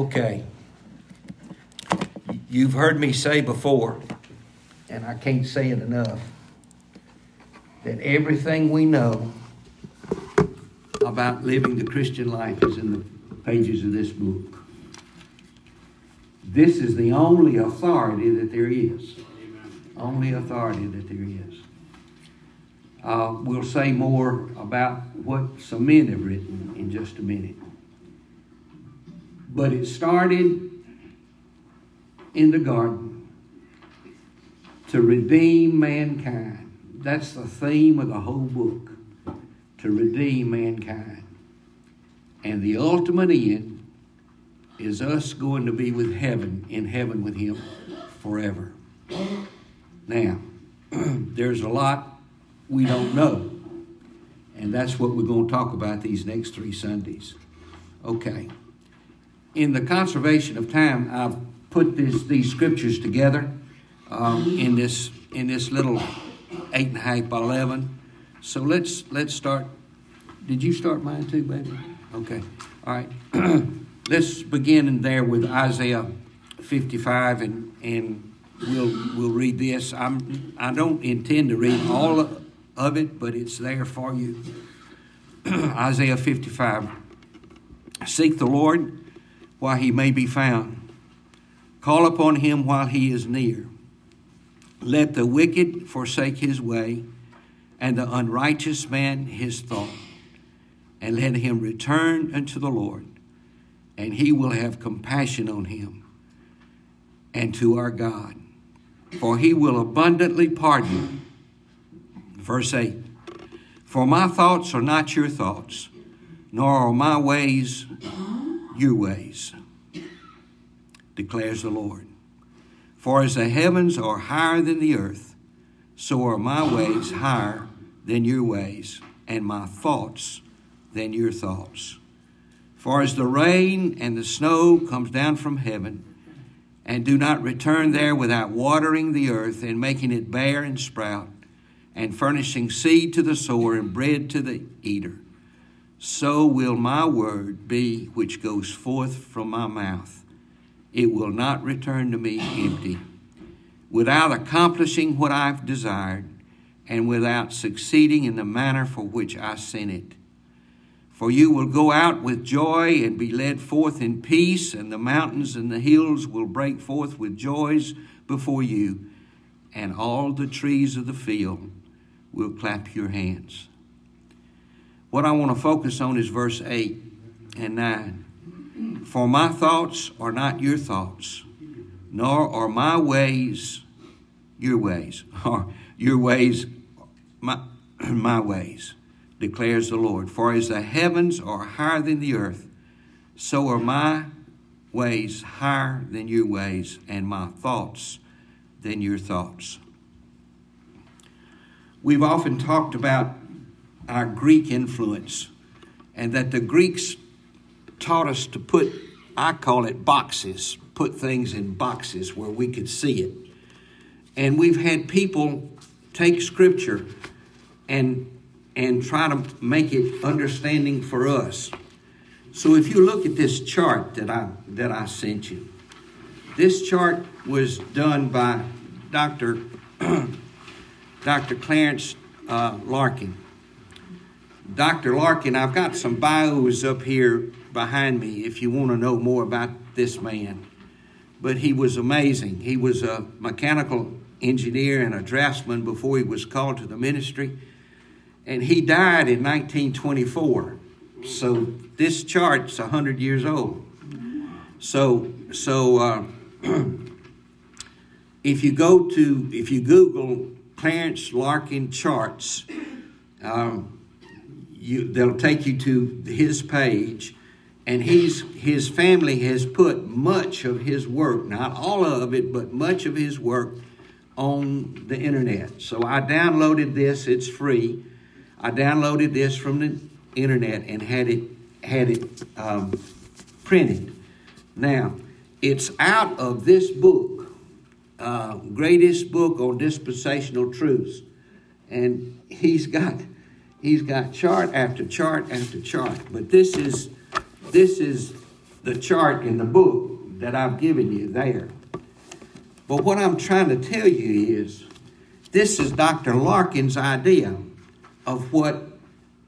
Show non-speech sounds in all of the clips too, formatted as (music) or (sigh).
Okay. You've heard me say before, and I can't say it enough, that everything we know about living the Christian life is in the pages of this book. This is the only authority that there is. Only authority that there is. Uh, we'll say more about what some men have written in just a minute. But it started in the garden to redeem mankind. That's the theme of the whole book to redeem mankind. And the ultimate end is us going to be with heaven, in heaven with Him forever. Now, (clears throat) there's a lot we don't know. And that's what we're going to talk about these next three Sundays. Okay. In the conservation of time, I've put this, these scriptures together um, in this in this little eight and a half by eleven. So let's let's start. Did you start mine too, baby? Okay. All right. (clears throat) let's begin in there with Isaiah 55, and and we'll we'll read this. I'm I don't intend to read all of it, but it's there for you. (clears throat) Isaiah 55. Seek the Lord while he may be found. Call upon him while he is near. Let the wicked forsake his way, and the unrighteous man his thought. And let him return unto the Lord, and he will have compassion on him and to our God. For he will abundantly pardon. Verse 8 For my thoughts are not your thoughts, nor are my ways your ways, declares the Lord. For as the heavens are higher than the earth, so are my ways higher than your ways, and my thoughts than your thoughts. For as the rain and the snow comes down from heaven, and do not return there without watering the earth and making it bear and sprout, and furnishing seed to the sower and bread to the eater, so will my word be which goes forth from my mouth. It will not return to me empty, without accomplishing what I've desired, and without succeeding in the manner for which I sent it. For you will go out with joy and be led forth in peace, and the mountains and the hills will break forth with joys before you, and all the trees of the field will clap your hands. What I want to focus on is verse 8 and 9. For my thoughts are not your thoughts, nor are my ways your ways, (laughs) or your ways my, (clears throat) my ways, declares the Lord. For as the heavens are higher than the earth, so are my ways higher than your ways, and my thoughts than your thoughts. We've often talked about our Greek influence, and that the Greeks taught us to put, I call it boxes, put things in boxes where we could see it. And we've had people take scripture and and try to make it understanding for us. So if you look at this chart that I that I sent you, this chart was done by Dr. (clears throat) Dr. Clarence uh, Larkin. Dr. Larkin, I've got some bios up here behind me if you want to know more about this man. But he was amazing. He was a mechanical engineer and a draftsman before he was called to the ministry. And he died in 1924. So this chart's 100 years old. So, so uh, (clears throat) if you go to, if you Google Clarence Larkin charts, um, you, they'll take you to his page, and he's his family has put much of his work, not all of it, but much of his work on the internet. So I downloaded this; it's free. I downloaded this from the internet and had it had it um, printed. Now it's out of this book, uh, greatest book on dispensational truths, and he's got He's got chart after chart after chart. But this is this is the chart in the book that I've given you there. But what I'm trying to tell you is this is Dr. Larkin's idea of what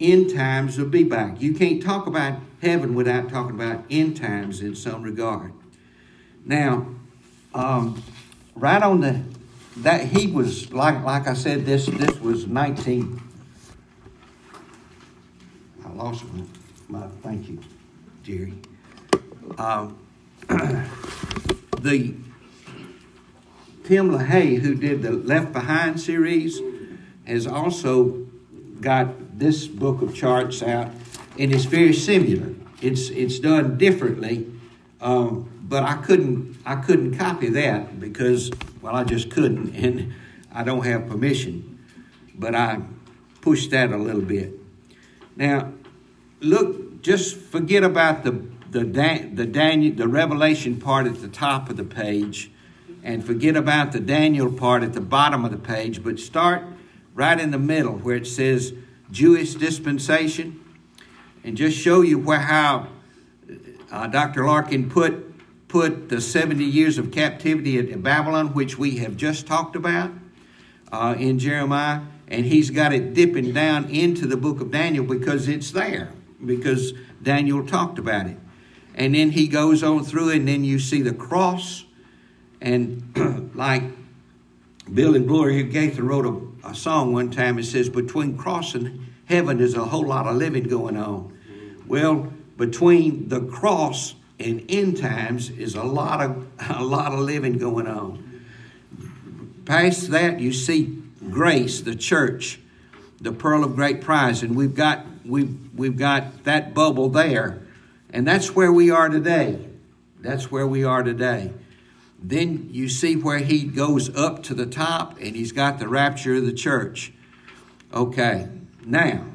end times will be back. You can't talk about heaven without talking about end times in some regard. Now, um, right on the that he was like like I said this this was 19 I lost my, my thank you Jerry um, (clears throat) the Tim LaHaye who did the Left Behind series has also got this book of charts out and it's very similar it's it's done differently um, but I couldn't I couldn't copy that because well I just couldn't (laughs) and I don't have permission. But I pushed that a little bit. Now, look, just forget about the the the Daniel the Revelation part at the top of the page, and forget about the Daniel part at the bottom of the page. But start right in the middle where it says Jewish dispensation, and just show you where how uh, Dr. Larkin put put the 70 years of captivity at Babylon, which we have just talked about uh, in Jeremiah, and he's got it dipping down into the book of Daniel because it's there, because Daniel talked about it. And then he goes on through, and then you see the cross, and (clears throat) like Bill and Gloria Gaither wrote a, a song one time, it says, Between cross and heaven is a whole lot of living going on. Well, between the cross and end times is a lot of (laughs) a lot of living going on. Past that, you see grace, the church, the pearl of great price, and we've got we've we've got that bubble there, and that's where we are today. That's where we are today. Then you see where he goes up to the top, and he's got the rapture of the church. Okay, now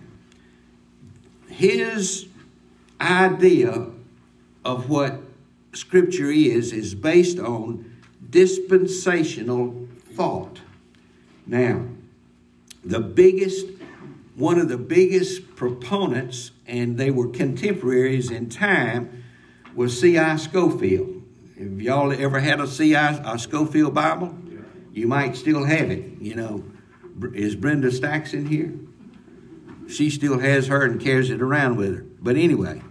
his idea of what Scripture is, is based on dispensational thought. Now, the biggest, one of the biggest proponents, and they were contemporaries in time, was C.I. Scofield. Have y'all ever had a C.I. A Scofield Bible? You might still have it. You know, is Brenda Stacks in here? She still has her and carries it around with her. But anyway,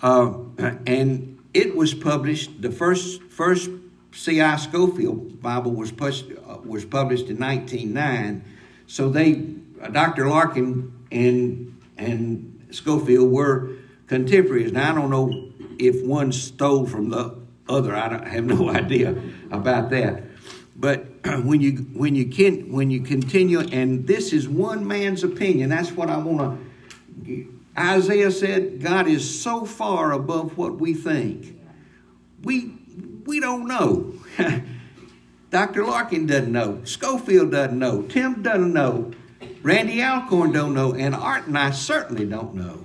uh, (clears throat) and it was published, the first, first C.I. Scofield Bible was, pushed, uh, was published in 1909. So they, Uh, Dr. Larkin and, and Scofield were contemporaries. Now, I don't know if one stole from the other. I, I have no (laughs) idea about that. But (clears throat) when you when you can when you continue, and this is one man's opinion. That's what I want to Isaiah said, God is so far above what we think. We, we don't know. (laughs) Dr. Larkin doesn't know. Scofield doesn't know. Tim doesn't know. Randy Alcorn don't know. And Art and I certainly don't know.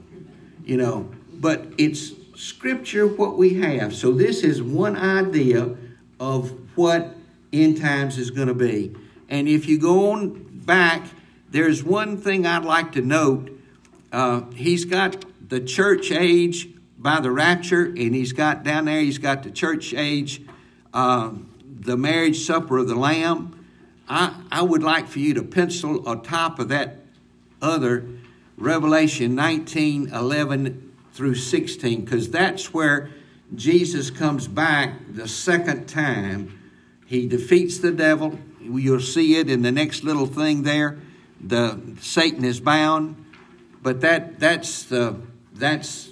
You know, but it's scripture what we have. So this is one idea of what end times is going to be. And if you go on back, there's one thing I'd like to note uh, he's got the church age by the rapture, and he's got down there, he's got the church age, uh, the marriage supper of the Lamb. I, I would like for you to pencil on top of that other Revelation 19 11 through 16, because that's where Jesus comes back the second time. He defeats the devil. You'll see it in the next little thing there. The Satan is bound but that that's the that's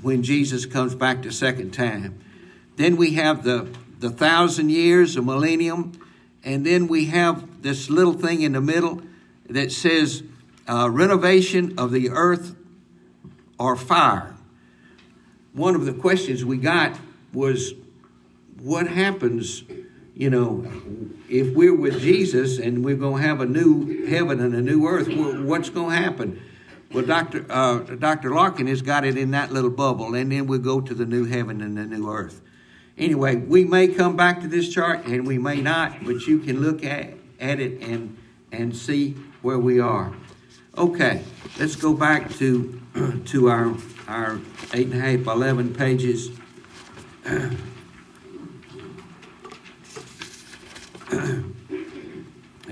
when Jesus comes back the second time. Then we have the the thousand years, a millennium, and then we have this little thing in the middle that says uh, renovation of the earth or fire. One of the questions we got was, what happens, you know, if we're with Jesus and we're going to have a new heaven and a new earth? What's going to happen? Well, Dr. Uh, Dr. Larkin has got it in that little bubble, and then we'll go to the new heaven and the new earth. Anyway, we may come back to this chart and we may not, but you can look at, at it and, and see where we are. Okay, let's go back to, (clears throat) to our, our 8 and a half, 11 pages (clears throat)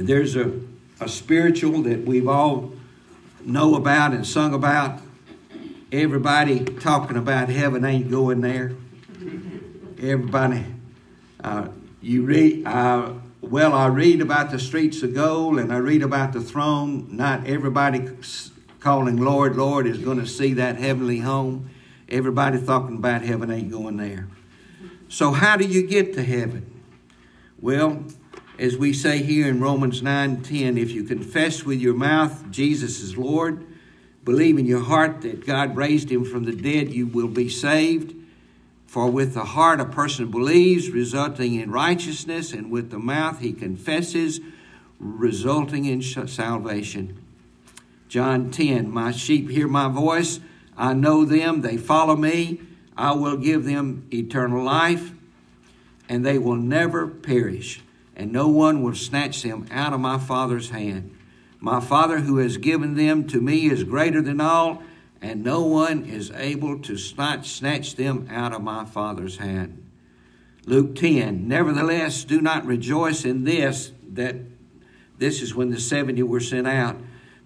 there's a, a spiritual that we've all know about and sung about. Everybody talking about heaven ain't going there. Everybody, uh, you read, uh, well, I read about the streets of gold and I read about the throne. Not everybody calling Lord, Lord is going to see that heavenly home. Everybody talking about heaven ain't going there. So, how do you get to heaven? Well, as we say here in Romans 9 10, if you confess with your mouth Jesus is Lord, believe in your heart that God raised him from the dead, you will be saved. For with the heart a person believes, resulting in righteousness, and with the mouth he confesses, resulting in salvation. John 10 My sheep hear my voice, I know them, they follow me. I will give them eternal life, and they will never perish, and no one will snatch them out of my Father's hand. My Father who has given them to me is greater than all, and no one is able to snatch, them out of my Father's hand. Luke 10 Nevertheless, do not rejoice in this, that this is when the 70 were sent out,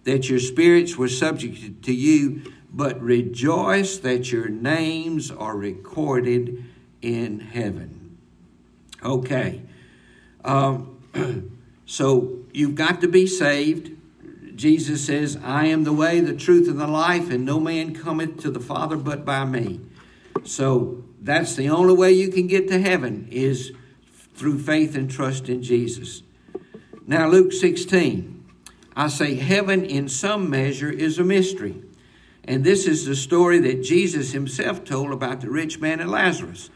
that your spirits were subject to you but rejoice that your names are recorded in heaven. Okay. Um, (clears throat) so you've got to be saved. Jesus says, I am the way, the truth, and the life, and no man cometh to the Father but by me. So that's the only way you can get to heaven is through faith and trust in Jesus. Now, Luke 16, I say, heaven in some measure is a mystery. And this is the story that Jesus himself told about the rich man and Lazarus.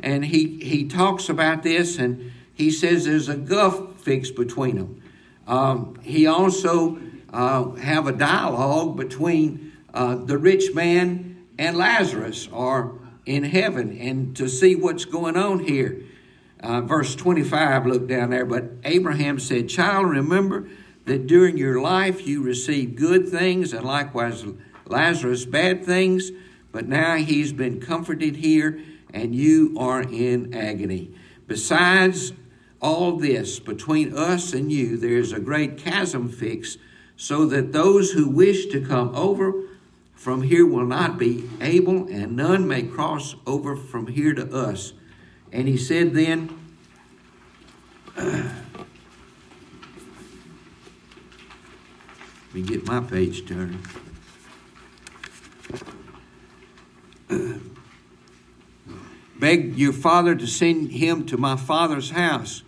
And he, he talks about this and he says there's a gulf fixed between them. Um, he also uh, have a dialogue between uh, the rich man and Lazarus are in heaven and to see what's going on here. Uh, verse 25, look down there. But Abraham said, Child, remember that during your life you received good things and likewise Lazarus bad things, but now he's been comforted here and you are in agony. Besides all this, between us and you, there's a great chasm fixed, so that those who wish to come over from here will not be able, and none may cross over from here to us. And he said then, let me get my page turned. Beg your father to send him to my father's house,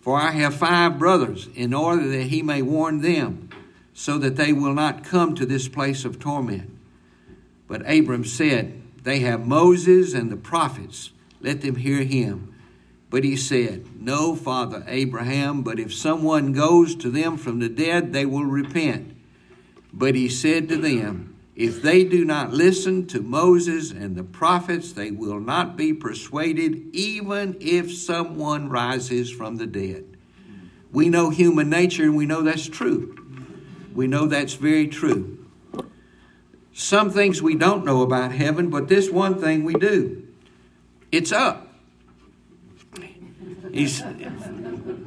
for I have five brothers, in order that he may warn them, so that they will not come to this place of torment. But Abram said, They have Moses and the prophets, let them hear him. But he said, No, Father Abraham, but if someone goes to them from the dead, they will repent. But he said to them, if they do not listen to Moses and the prophets, they will not be persuaded, even if someone rises from the dead. We know human nature and we know that's true. We know that's very true. Some things we don't know about heaven, but this one thing we do it's up. He's,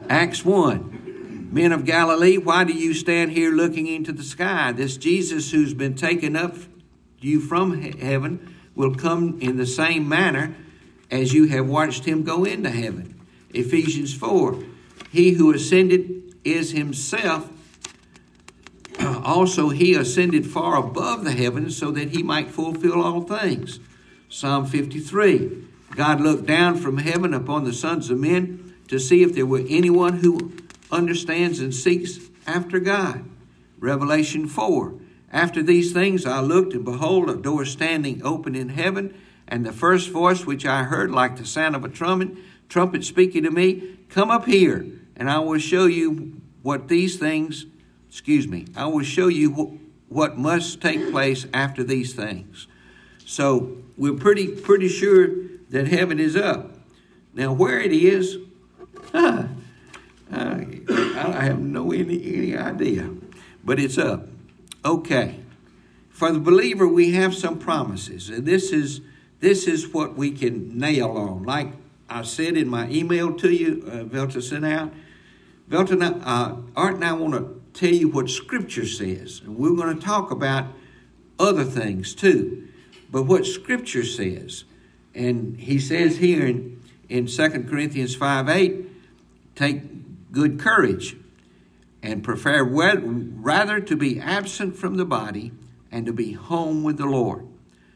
Acts 1. Men of Galilee, why do you stand here looking into the sky? This Jesus who's been taken up you from heaven will come in the same manner as you have watched him go into heaven. Ephesians 4. He who ascended is himself. Also, he ascended far above the heavens so that he might fulfill all things. Psalm 53. God looked down from heaven upon the sons of men to see if there were anyone who understands and seeks after God. Revelation 4. After these things I looked, and behold, a door standing open in heaven, and the first voice which I heard, like the sound of a trumpet, trumpet speaking to me, Come up here, and I will show you what these things, excuse me, I will show you what must take place after these things. So we're pretty pretty sure that heaven is up. Now where it is, huh, (laughs) I, I have no any, any idea, but it's up. Okay. For the believer, we have some promises. And this is this is what we can nail on. Like I said in my email to you, uh, Velta sent out, Velta, uh, Art and I want to tell you what Scripture says. And we're going to talk about other things too. But what Scripture says. And he says here in, in 2 Corinthians 5 8, take good courage and prefer rather to be absent from the body and to be home with the Lord.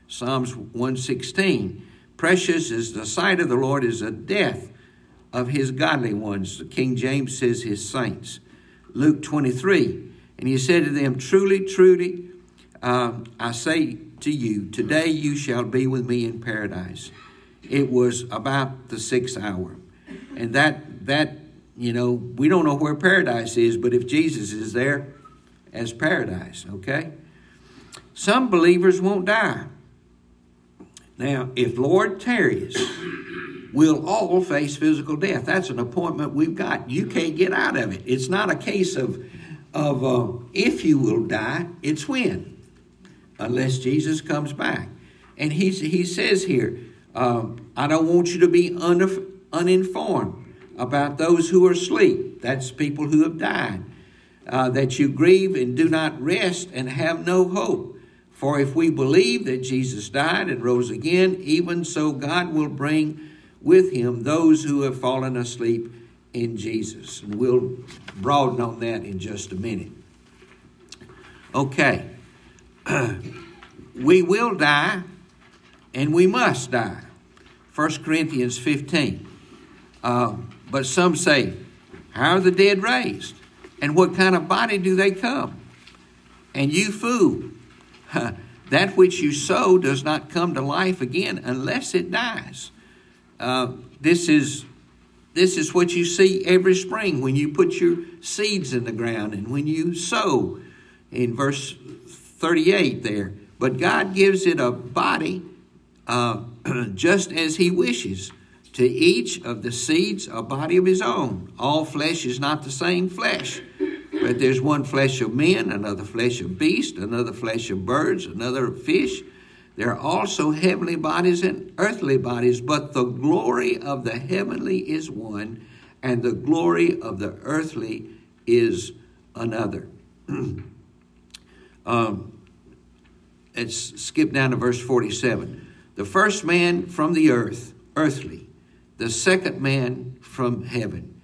Psalms 116 Precious is the sight of the Lord is the death of his godly ones. King James says his saints. Luke 23 And he said to them, Truly, truly, uh, I say to you, today you shall be with me in paradise. It was about the sixth hour. And that, that, you know, we don't know where paradise is, but if Jesus is there, as paradise, okay? Some believers won't die. Now, if Lord tarries, we'll all face physical death. That's an appointment we've got. You can't get out of it. It's not a case of, of uh, if you will die, it's when, unless Jesus comes back. And he, he says here, um, I don't want you to be un, uninformed about those who are asleep. That's people who have died. Uh, that you grieve and do not rest and have no hope. For if we believe that Jesus died and rose again, even so God will bring with him those who have fallen asleep in Jesus. And we'll broaden on that in just a minute. Okay. (clears throat) we will die and we must die. 1 Corinthians 15. Uh, but some say, How are the dead raised? And what kind of body do they come? And you fool, (laughs) that which you sow does not come to life again unless it dies. Uh, this is this is what you see every spring when you put your seeds in the ground and when you sow in verse 38 there. But God gives it a body uh, (clears throat) just as He wishes. To each of the seeds, a body of His own. All flesh is not the same flesh. But there's one flesh of men, another flesh of beasts, another flesh of birds, another of fish. There are also heavenly bodies and earthly bodies, but the glory of the heavenly is one, and the glory of the earthly is another. (clears throat) um, let's skip down to verse 47. The first man from the earth, earthly, the second man from heaven.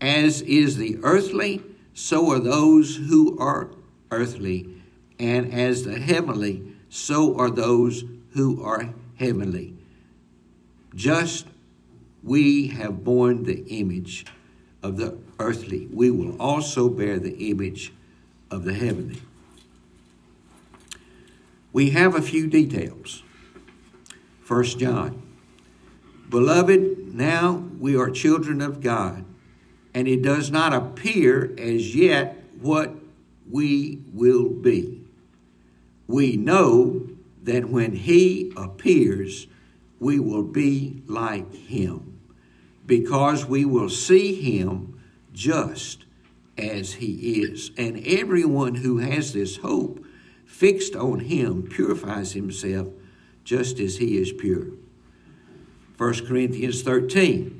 As is the earthly, so are those who are earthly, and as the heavenly, so are those who are heavenly. Just we have borne the image of the earthly, we will also bear the image of the heavenly. We have a few details. First John. Beloved, now we are children of God and it does not appear as yet what we will be. We know that when He appears, we will be like Him, because we will see Him just as He is. And everyone who has this hope fixed on Him purifies himself just as He is pure. 1 Corinthians 13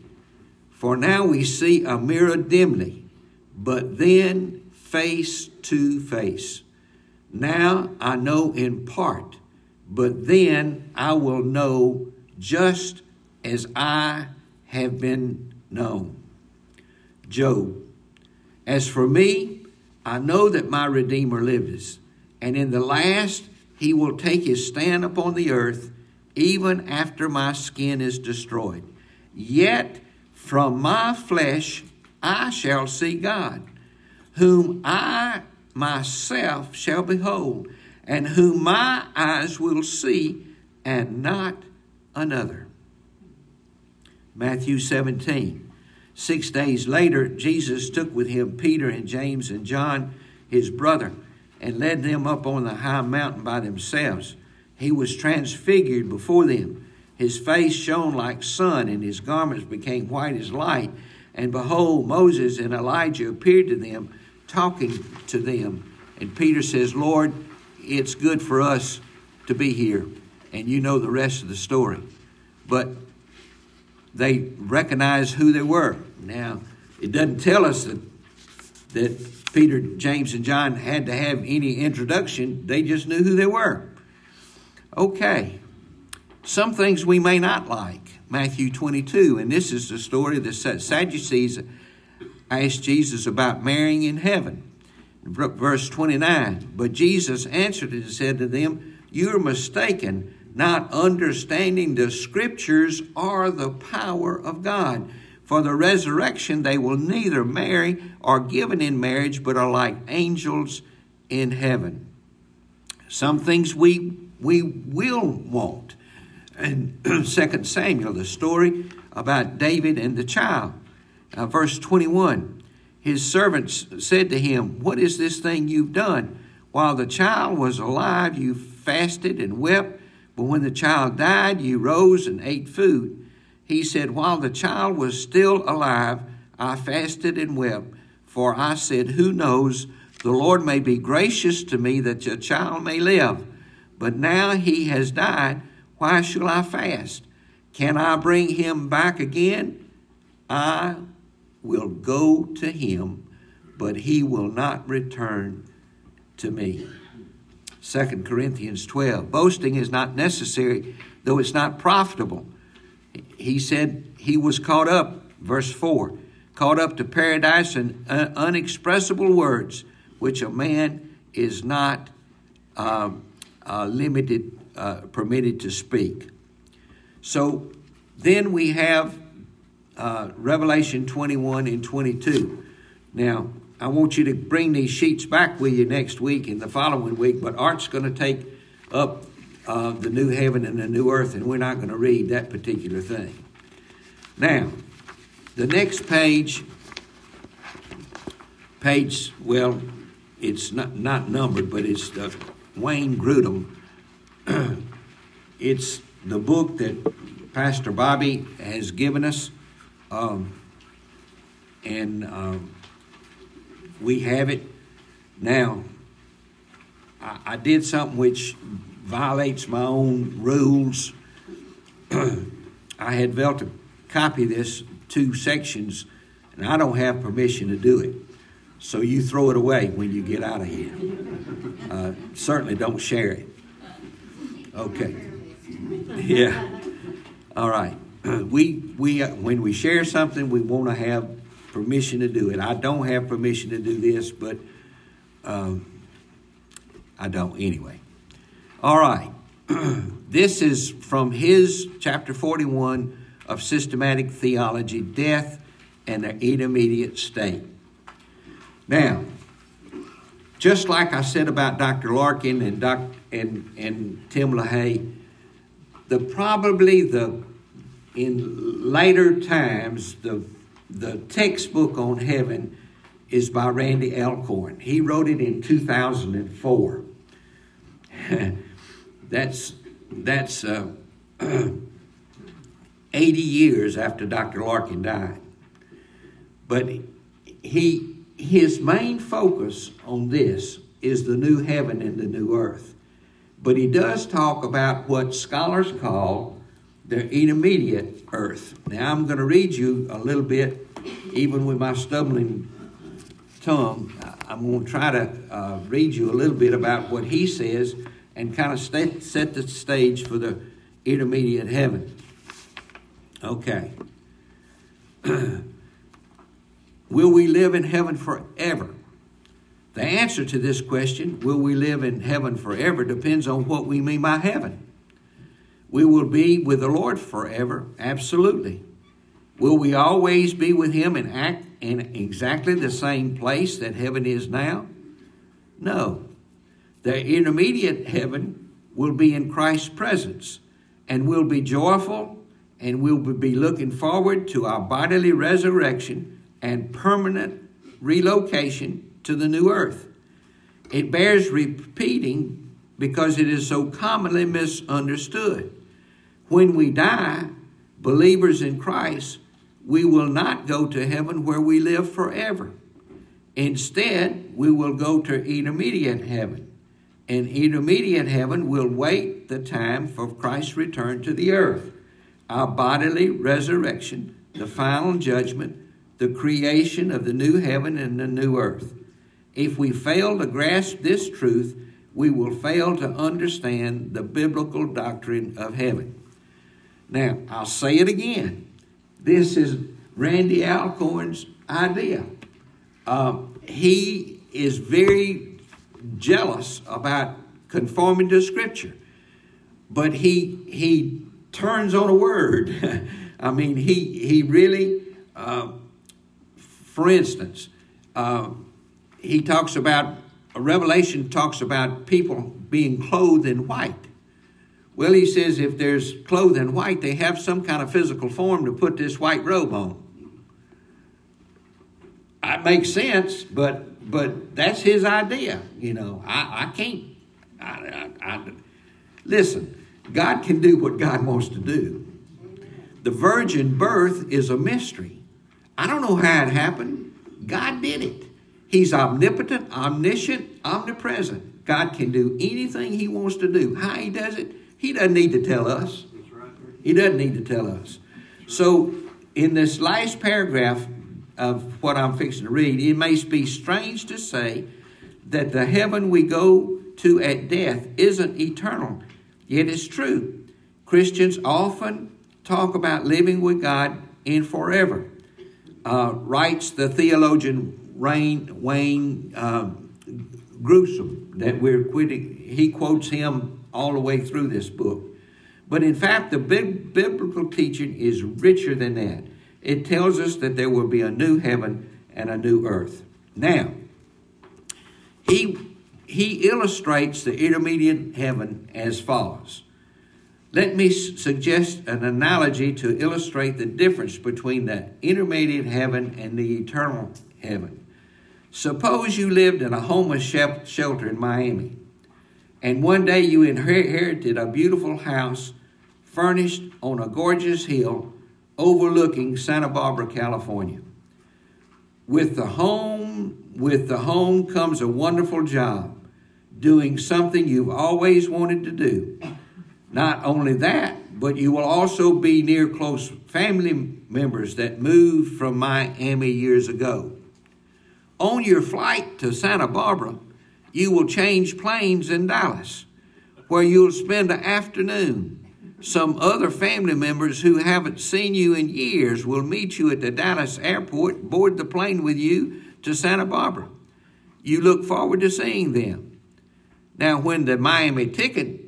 for now we see a mirror dimly, but then face to face. Now I know in part, but then I will know just as I have been known. Job. As for me, I know that my Redeemer lives, and in the last he will take his stand upon the earth, even after my skin is destroyed. Yet from my flesh I shall see God, whom I myself shall behold, and whom my eyes will see, and not another. Matthew 17. Six days later, Jesus took with him Peter and James and John, his brother, and led them up on the high mountain by themselves. He was transfigured before them his face shone like sun, and his garments became white as light. And behold, Moses and Elijah appeared to them, talking to them. And Peter says, Lord, it's good for us to be here. and you know the rest of the story. But they recognized who they were. Now, it doesn't tell us that, that Peter, James, and John had to have any introduction, they just knew who they were. Okay, some things we may not like. Matthew 22, and this is the story of the Sadducees asked Jesus about marrying in heaven. Verse 29 But Jesus answered and said to them, You are mistaken, not understanding the scriptures or the power of God. For the resurrection they will neither marry or given in marriage, but are like angels in heaven. Some things we we will want. And (clears throat) 2 Samuel, the story about David and the child. Uh, verse 21 His servants said to him, What is this thing you've done? While the child was alive, you fasted and wept, but when the child died, you rose and ate food. He said, While the child was still alive, I fasted and wept, for I said, Who knows? The Lord may be gracious to me that your child may live. But now he has died. Why shall I fast? Can I bring him back again? I will go to him, but he will not return to me. 2 Corinthians 12. Boasting is not necessary, though it's not profitable. He said he was caught up, verse 4, caught up to paradise in unexpressible words, which a man is not um, uh, limited, uh, permitted to speak. So then we have uh, Revelation 21 and 22. Now, I want you to bring these sheets back with you next week and the following week, but Art's going to take up uh, the new heaven and the new earth, and we're not going to read that particular thing. Now, the next page, page, well, it's not, not numbered, but it's the Wayne Grudem. (clears throat) it's the book that Pastor Bobby has given us, um, and um, we have it now. I, I did something which violates my own rules. (clears throat) I had Velta copy this two sections, and I don't have permission to do it. So you throw it away when you get out of here. Uh, certainly don't share it. Okay. (laughs) Yeah. All right. (clears throat) We we when we share something, we want to have permission to do it. I don't have permission to do this, but um, I don't anyway. All right. (clears throat) this is from his chapter 41 of systematic theology, death and the intermediate state. Now, just like I said about Dr. Larkin and, Doc, and, and Tim LaHaye, the probably the in later times the the textbook on heaven is by Randy Alcorn. He wrote it in 2004. (laughs) that's that's uh, (clears throat) 80 years after Dr. Larkin died. But he his main focus on this is the new heaven and the new earth. But he does talk about what scholars call the intermediate earth. Now, I'm going to read you a little bit, even with my stumbling tongue. I'm going to try to uh, read you a little bit about what he says and kind of set the stage for the intermediate heaven. Okay. (clears throat) Will we live in heaven forever? The answer to this question, will we live in heaven forever, depends on what we mean by heaven. We will be with the Lord forever, absolutely. Will we always be with Him and act in exactly the same place that heaven is now? No. The intermediate heaven will be in Christ's presence and we'll be joyful and we'll be looking forward to our bodily resurrection and permanent relocation to the new earth. It bears repeating because it is so commonly misunderstood. When we die, believers in Christ, we will not go to heaven where we live forever. Instead, we will go to intermediate heaven. An intermediate heaven will wait the time for Christ's return to the earth, our bodily resurrection, the final judgment, the creation of the new heaven and the new earth. If we fail to grasp this truth, we will fail to understand the biblical doctrine of heaven. Now, I'll say it again. This is Randy Alcorn's idea. Uh, he is very jealous about conforming to Scripture, but he he turns on a word. (laughs) I mean, he he really, uh, for instance, uh, he talks about Revelation talks about people being clothed in white. Well, he says if there's clothed in white, they have some kind of physical form to put this white robe on. It makes sense, but but that's his idea. You know, I, I can't. I, I, I, listen, God can do what God wants to do. The virgin birth is a mystery. I don't know how it happened. God did it. He's omnipotent, omniscient, omnipresent. God can do anything He wants to do. How He does it, He doesn't need to tell us. He doesn't need to tell us. So, in this last paragraph of what I'm fixing to read, it may be strange to say that the heaven we go to at death isn't eternal. Yet it's true. Christians often talk about living with God in forever. Uh, writes the theologian Rain, Wayne um, Grudem that we're quitting. He quotes him all the way through this book. But in fact, the big biblical teaching is richer than that. It tells us that there will be a new heaven and a new earth. Now, he, he illustrates the intermediate heaven as follows. Let me suggest an analogy to illustrate the difference between the intermediate heaven and the eternal heaven. Suppose you lived in a homeless shelter in Miami, and one day you inherited a beautiful house furnished on a gorgeous hill overlooking Santa Barbara, California. With the home, with the home comes a wonderful job, doing something you've always wanted to do. Not only that, but you will also be near close family members that moved from Miami years ago. On your flight to Santa Barbara, you will change planes in Dallas, where you'll spend an afternoon. Some other family members who haven't seen you in years will meet you at the Dallas airport, board the plane with you to Santa Barbara. You look forward to seeing them. Now, when the Miami ticket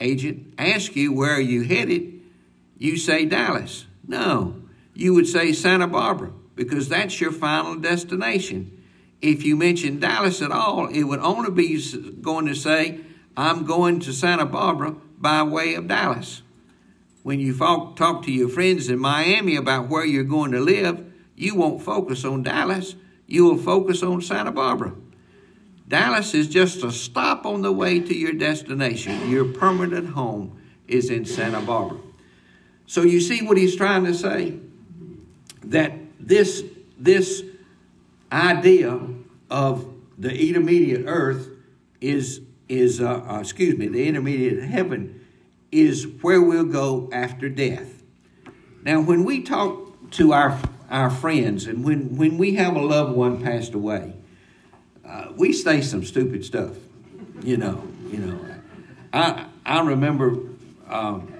agent asks you where you headed, you say Dallas. No, you would say Santa Barbara because that's your final destination if you mention Dallas at all, it would only be going to say, I'm going to Santa Barbara by way of Dallas. When you talk to your friends in Miami about where you're going to live, you won't focus on Dallas, you will focus on Santa Barbara. Dallas is just a stop on the way to your destination. Your permanent home is in Santa Barbara. So you see what he's trying to say? That this, this idea of the intermediate earth is is uh, uh, excuse me the intermediate heaven is where we'll go after death. Now when we talk to our our friends and when when we have a loved one passed away uh, we say some stupid stuff you know you know. I i remember um,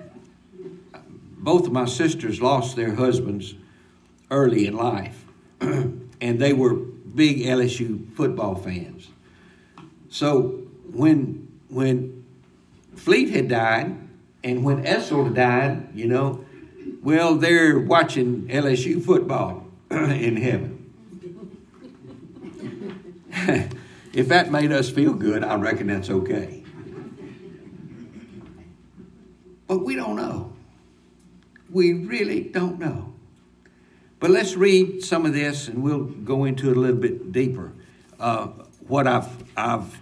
both of my sisters lost their husbands early in life (clears throat) and they were big LSU football fans. So when when Fleet had died and when Essel died, you know, well, they're watching LSU football (clears throat) in heaven. (laughs) if that made us feel good, I reckon that's okay. But we don't know. We really don't know. But let's read some of this and we'll go into it a little bit deeper. Uh, what I've, I've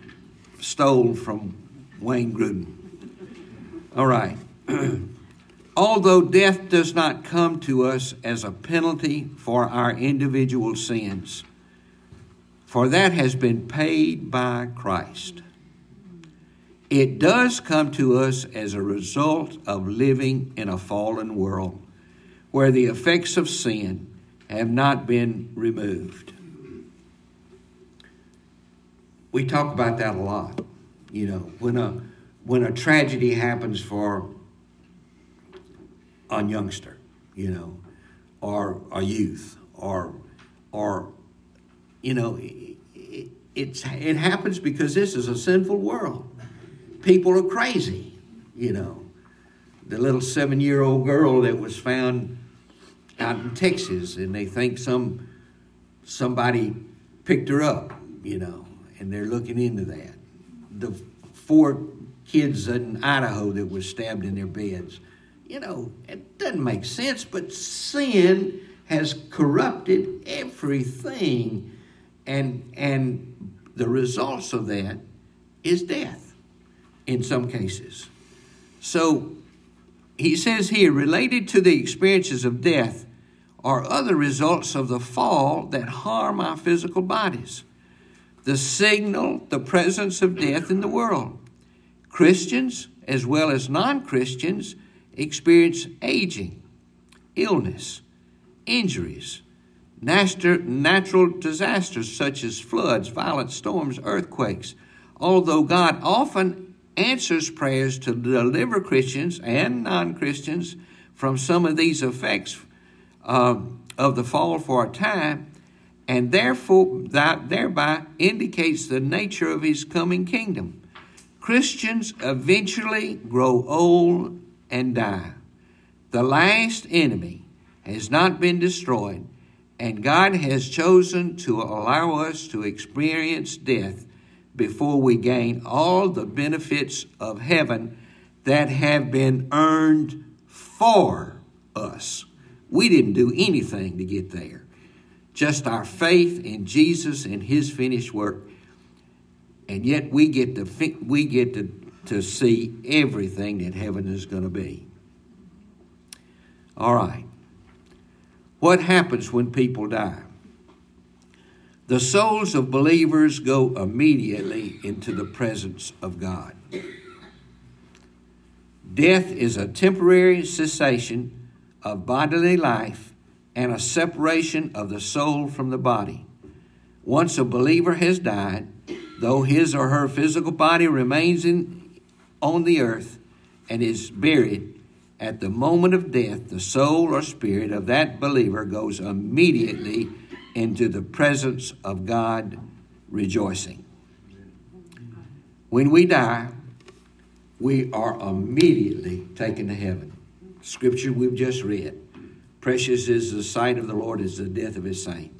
stole from Wayne Grudem. All right. (clears throat) Although death does not come to us as a penalty for our individual sins, for that has been paid by Christ. It does come to us as a result of living in a fallen world where the effects of sin have not been removed. We talk about that a lot. You know, when a when a tragedy happens for a youngster, you know, or a youth, or or you know, it, it's it happens because this is a sinful world. People are crazy, you know. The little seven-year-old girl that was found out in Texas, and they think some somebody picked her up, you know, and they're looking into that. The four kids in Idaho that was stabbed in their beds. You know, it doesn't make sense, but sin has corrupted everything, and and the results of that is death in some cases. So he says here, related to the experiences of death are other results of the fall that harm our physical bodies. The signal the presence of death in the world. Christians, as well as non Christians, experience aging, illness, injuries, natural disasters such as floods, violent storms, earthquakes. Although God often answers prayers to deliver Christians and non Christians from some of these effects uh, of the fall for a time, and therefore that thereby indicates the nature of his coming kingdom. Christians eventually grow old and die. The last enemy has not been destroyed, and God has chosen to allow us to experience death before we gain all the benefits of heaven that have been earned for us. We didn't do anything to get there. Just our faith in Jesus and his finished work and yet we get to we get to, to see everything that heaven is going to be. All right. What happens when people die? The souls of believers go immediately into the presence of God. Death is a temporary cessation of bodily life and a separation of the soul from the body. Once a believer has died, though his or her physical body remains in, on the earth and is buried, at the moment of death, the soul or spirit of that believer goes immediately into the presence of God, rejoicing. When we die, we are immediately taken to heaven. Scripture we've just read. Precious is the sight of the Lord as the death of his saint.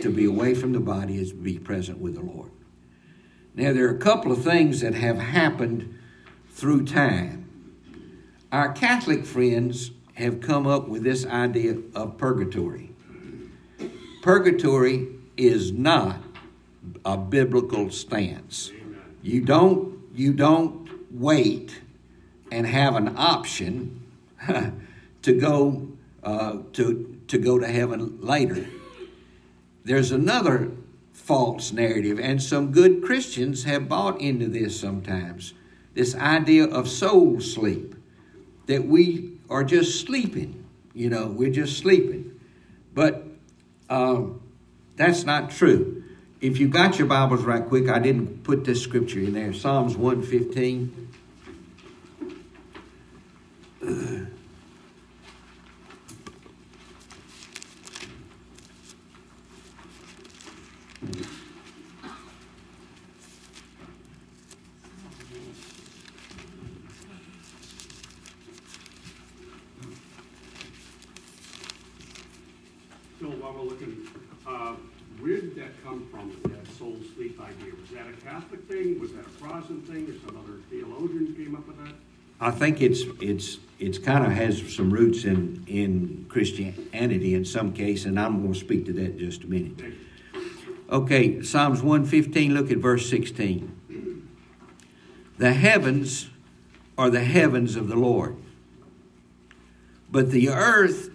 To be away from the body is to be present with the Lord. Now, there are a couple of things that have happened through time. Our Catholic friends have come up with this idea of purgatory. Purgatory is not a biblical stance. You don't you don't wait and have an option (laughs) to go uh, to to go to heaven later. There's another false narrative. And some good Christians have bought into this sometimes this idea of soul sleep, that we are just sleeping, you know, we're just sleeping. But um, that's not true. If you got your Bibles right quick, I didn't put this scripture in there Psalms 115. Bill, (clears throat) uh, where did that come from, that soul sleep idea? Was that a Catholic thing? Was that a Protestant thing? Or some other theologian came up with that? I think it's it's it's kind of has some roots in in Christianity in some case, and I'm going to speak to that in just a minute. Okay, Psalms 115, look at verse 16. The heavens are the heavens of the Lord, but the earth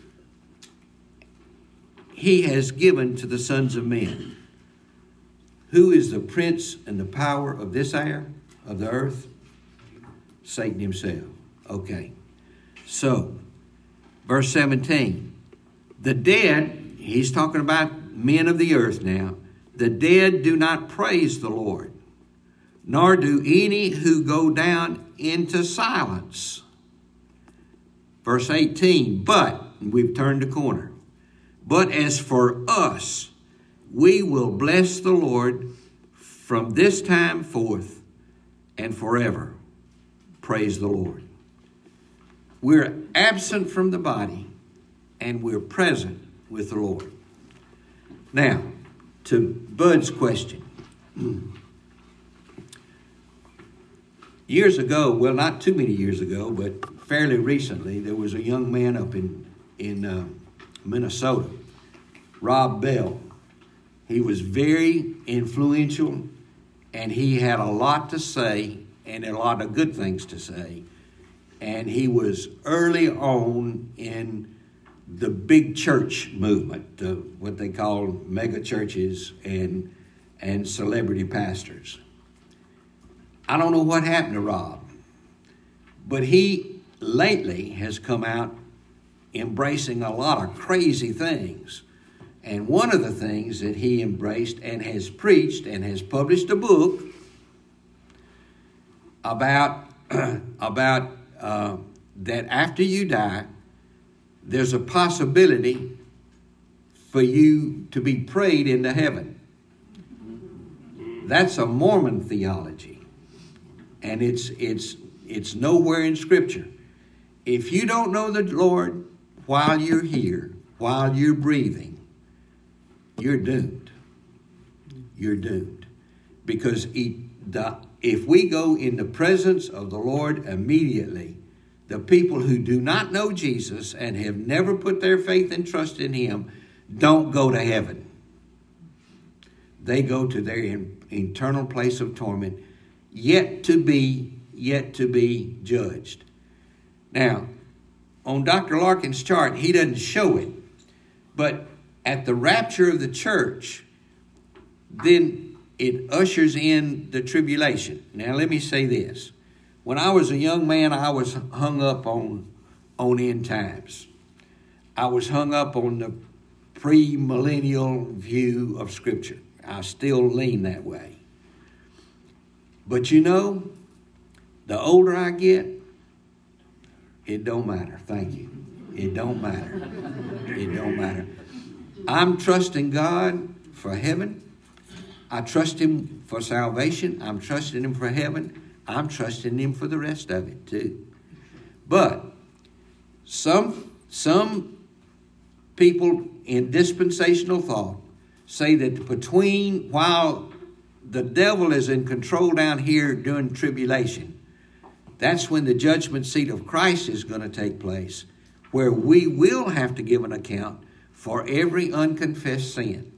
he has given to the sons of men. Who is the prince and the power of this air? of the earth? Satan himself. Okay. So, verse 17. The dead, he's talking about men of the earth now. The dead do not praise the Lord, nor do any who go down into silence. Verse 18. But, we've turned the corner. But as for us, we will bless the Lord from this time forth and forever. Praise the Lord. We're absent from the body and we're present with the Lord. Now, to Bud's question. Years ago, well, not too many years ago, but fairly recently, there was a young man up in, in uh, Minnesota, Rob Bell. He was very influential and he had a lot to say and a lot of good things to say. And he was early on in the big church movement, the, what they call mega churches and, and celebrity pastors. I don't know what happened to Rob, but he lately has come out embracing a lot of crazy things. And one of the things that he embraced and has preached and has published a book about (clears throat) about uh, that after you die, there's a possibility for you to be prayed into heaven. That's a Mormon theology, and it's it's it's nowhere in Scripture. If you don't know the Lord while you're here, while you're breathing, you're doomed. You're doomed. Because if we go in the presence of the Lord immediately, the people who do not know Jesus and have never put their faith and trust in Him don't go to heaven. They go to their internal place of torment, yet to be yet to be judged. Now, on Dr. Larkin's chart, he doesn't show it, but at the rapture of the church, then it ushers in the tribulation. Now, let me say this. When I was a young man, I was hung up on, on end times. I was hung up on the premillennial view of Scripture. I still lean that way. But you know, the older I get, it don't matter. Thank you. It don't matter. It don't matter. I'm trusting God for heaven. I trust Him for salvation. I'm trusting Him for heaven. I'm trusting Him for the rest of it too. But some some people in dispensational thought say that between while the devil is in control down here during tribulation, that's when the judgment seat of Christ is going to take place, where we will have to give an account for every unconfessed sin.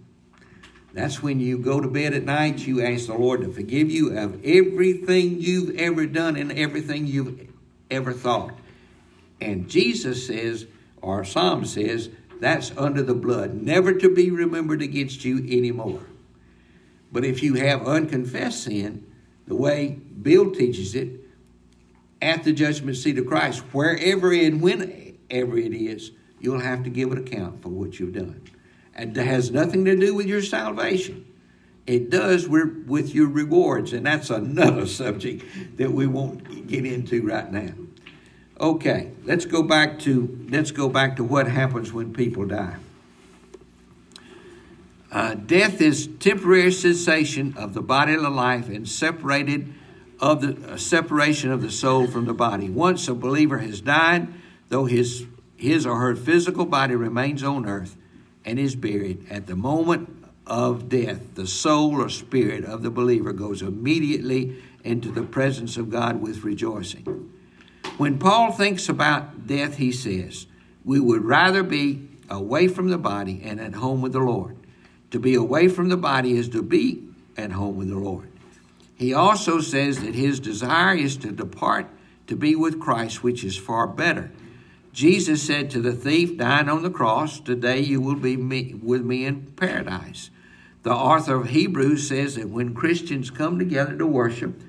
That's when you go to bed at night, you ask the Lord to forgive you of everything you've ever done and everything you've ever thought. And Jesus says, or Psalm says, that's under the blood, never to be remembered against you anymore. But if you have unconfessed sin, the way Bill teaches it, at the judgment seat of Christ, wherever and whenever it is, you'll have to give an account for what you've done. It has nothing to do with your salvation. It does with your rewards, and that's another (laughs) subject that we won't get into right now. Okay, let's go back to let's go back to what happens when people die. Uh, death is temporary cessation of the bodily life and separated of the uh, separation of the soul from the body. Once a believer has died, though his his or her physical body remains on earth and is buried, at the moment of death, the soul or spirit of the believer goes immediately into the presence of God with rejoicing. When Paul thinks about death, he says, We would rather be away from the body and at home with the Lord. To be away from the body is to be at home with the Lord. He also says that his desire is to depart to be with Christ, which is far better Jesus said to the thief dying on the cross, Today you will be me, with me in paradise. The author of Hebrews says that when Christians come together to worship,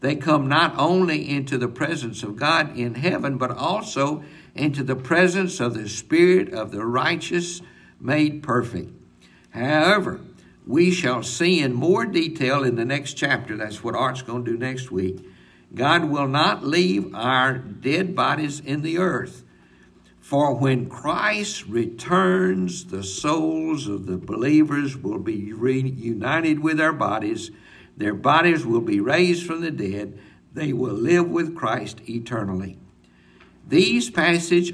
They come not only into the presence of God in heaven, but also into the presence of the Spirit of the righteous made perfect. However, we shall see in more detail in the next chapter. That's what Art's going to do next week. God will not leave our dead bodies in the earth. For when Christ returns, the souls of the believers will be reunited with their bodies. Their bodies will be raised from the dead. They will live with Christ eternally. These passage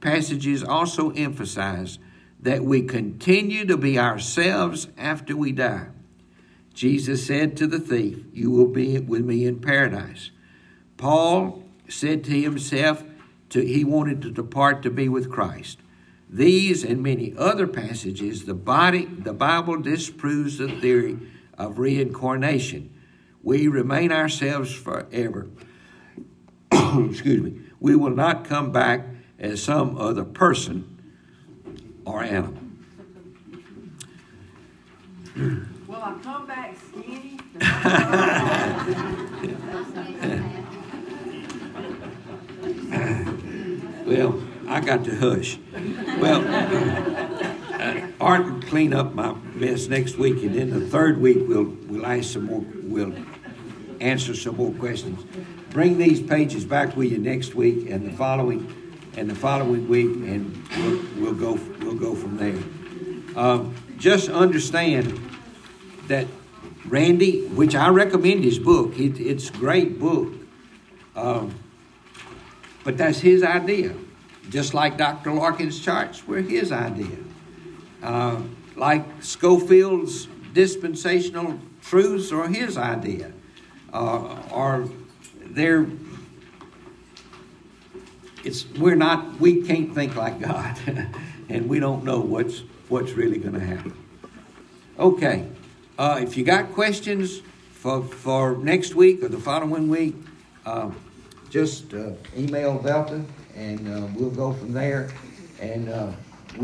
passages also emphasize that we continue to be ourselves after we die. Jesus said to the thief, You will be with me in paradise. Paul said to himself, to, he wanted to depart to be with Christ. These and many other passages, the body, the Bible disproves the theory of reincarnation. We remain ourselves forever. (coughs) Excuse me. We will not come back as some other person or animal. Will I come back skinny? Well, I got to hush. Well, uh, Art will clean up my mess next week, and then the third week we'll we'll ask some more. We'll answer some more questions. Bring these pages back with you next week and the following and the following week, and we'll, we'll go we'll go from there. Um, just understand that Randy, which I recommend his book, it, it's great book. Um, but that's his idea. Just like Dr. Larkin's charts were his idea. Uh, like Scofield's dispensational truths are his idea. Uh, or it's we're not we can't think like God (laughs) and we don't know what's what's really going to happen. Okay. Uh, if you got questions for, for next week or the following week, uh, just uh, email Velta and uh, we'll go from there. And uh,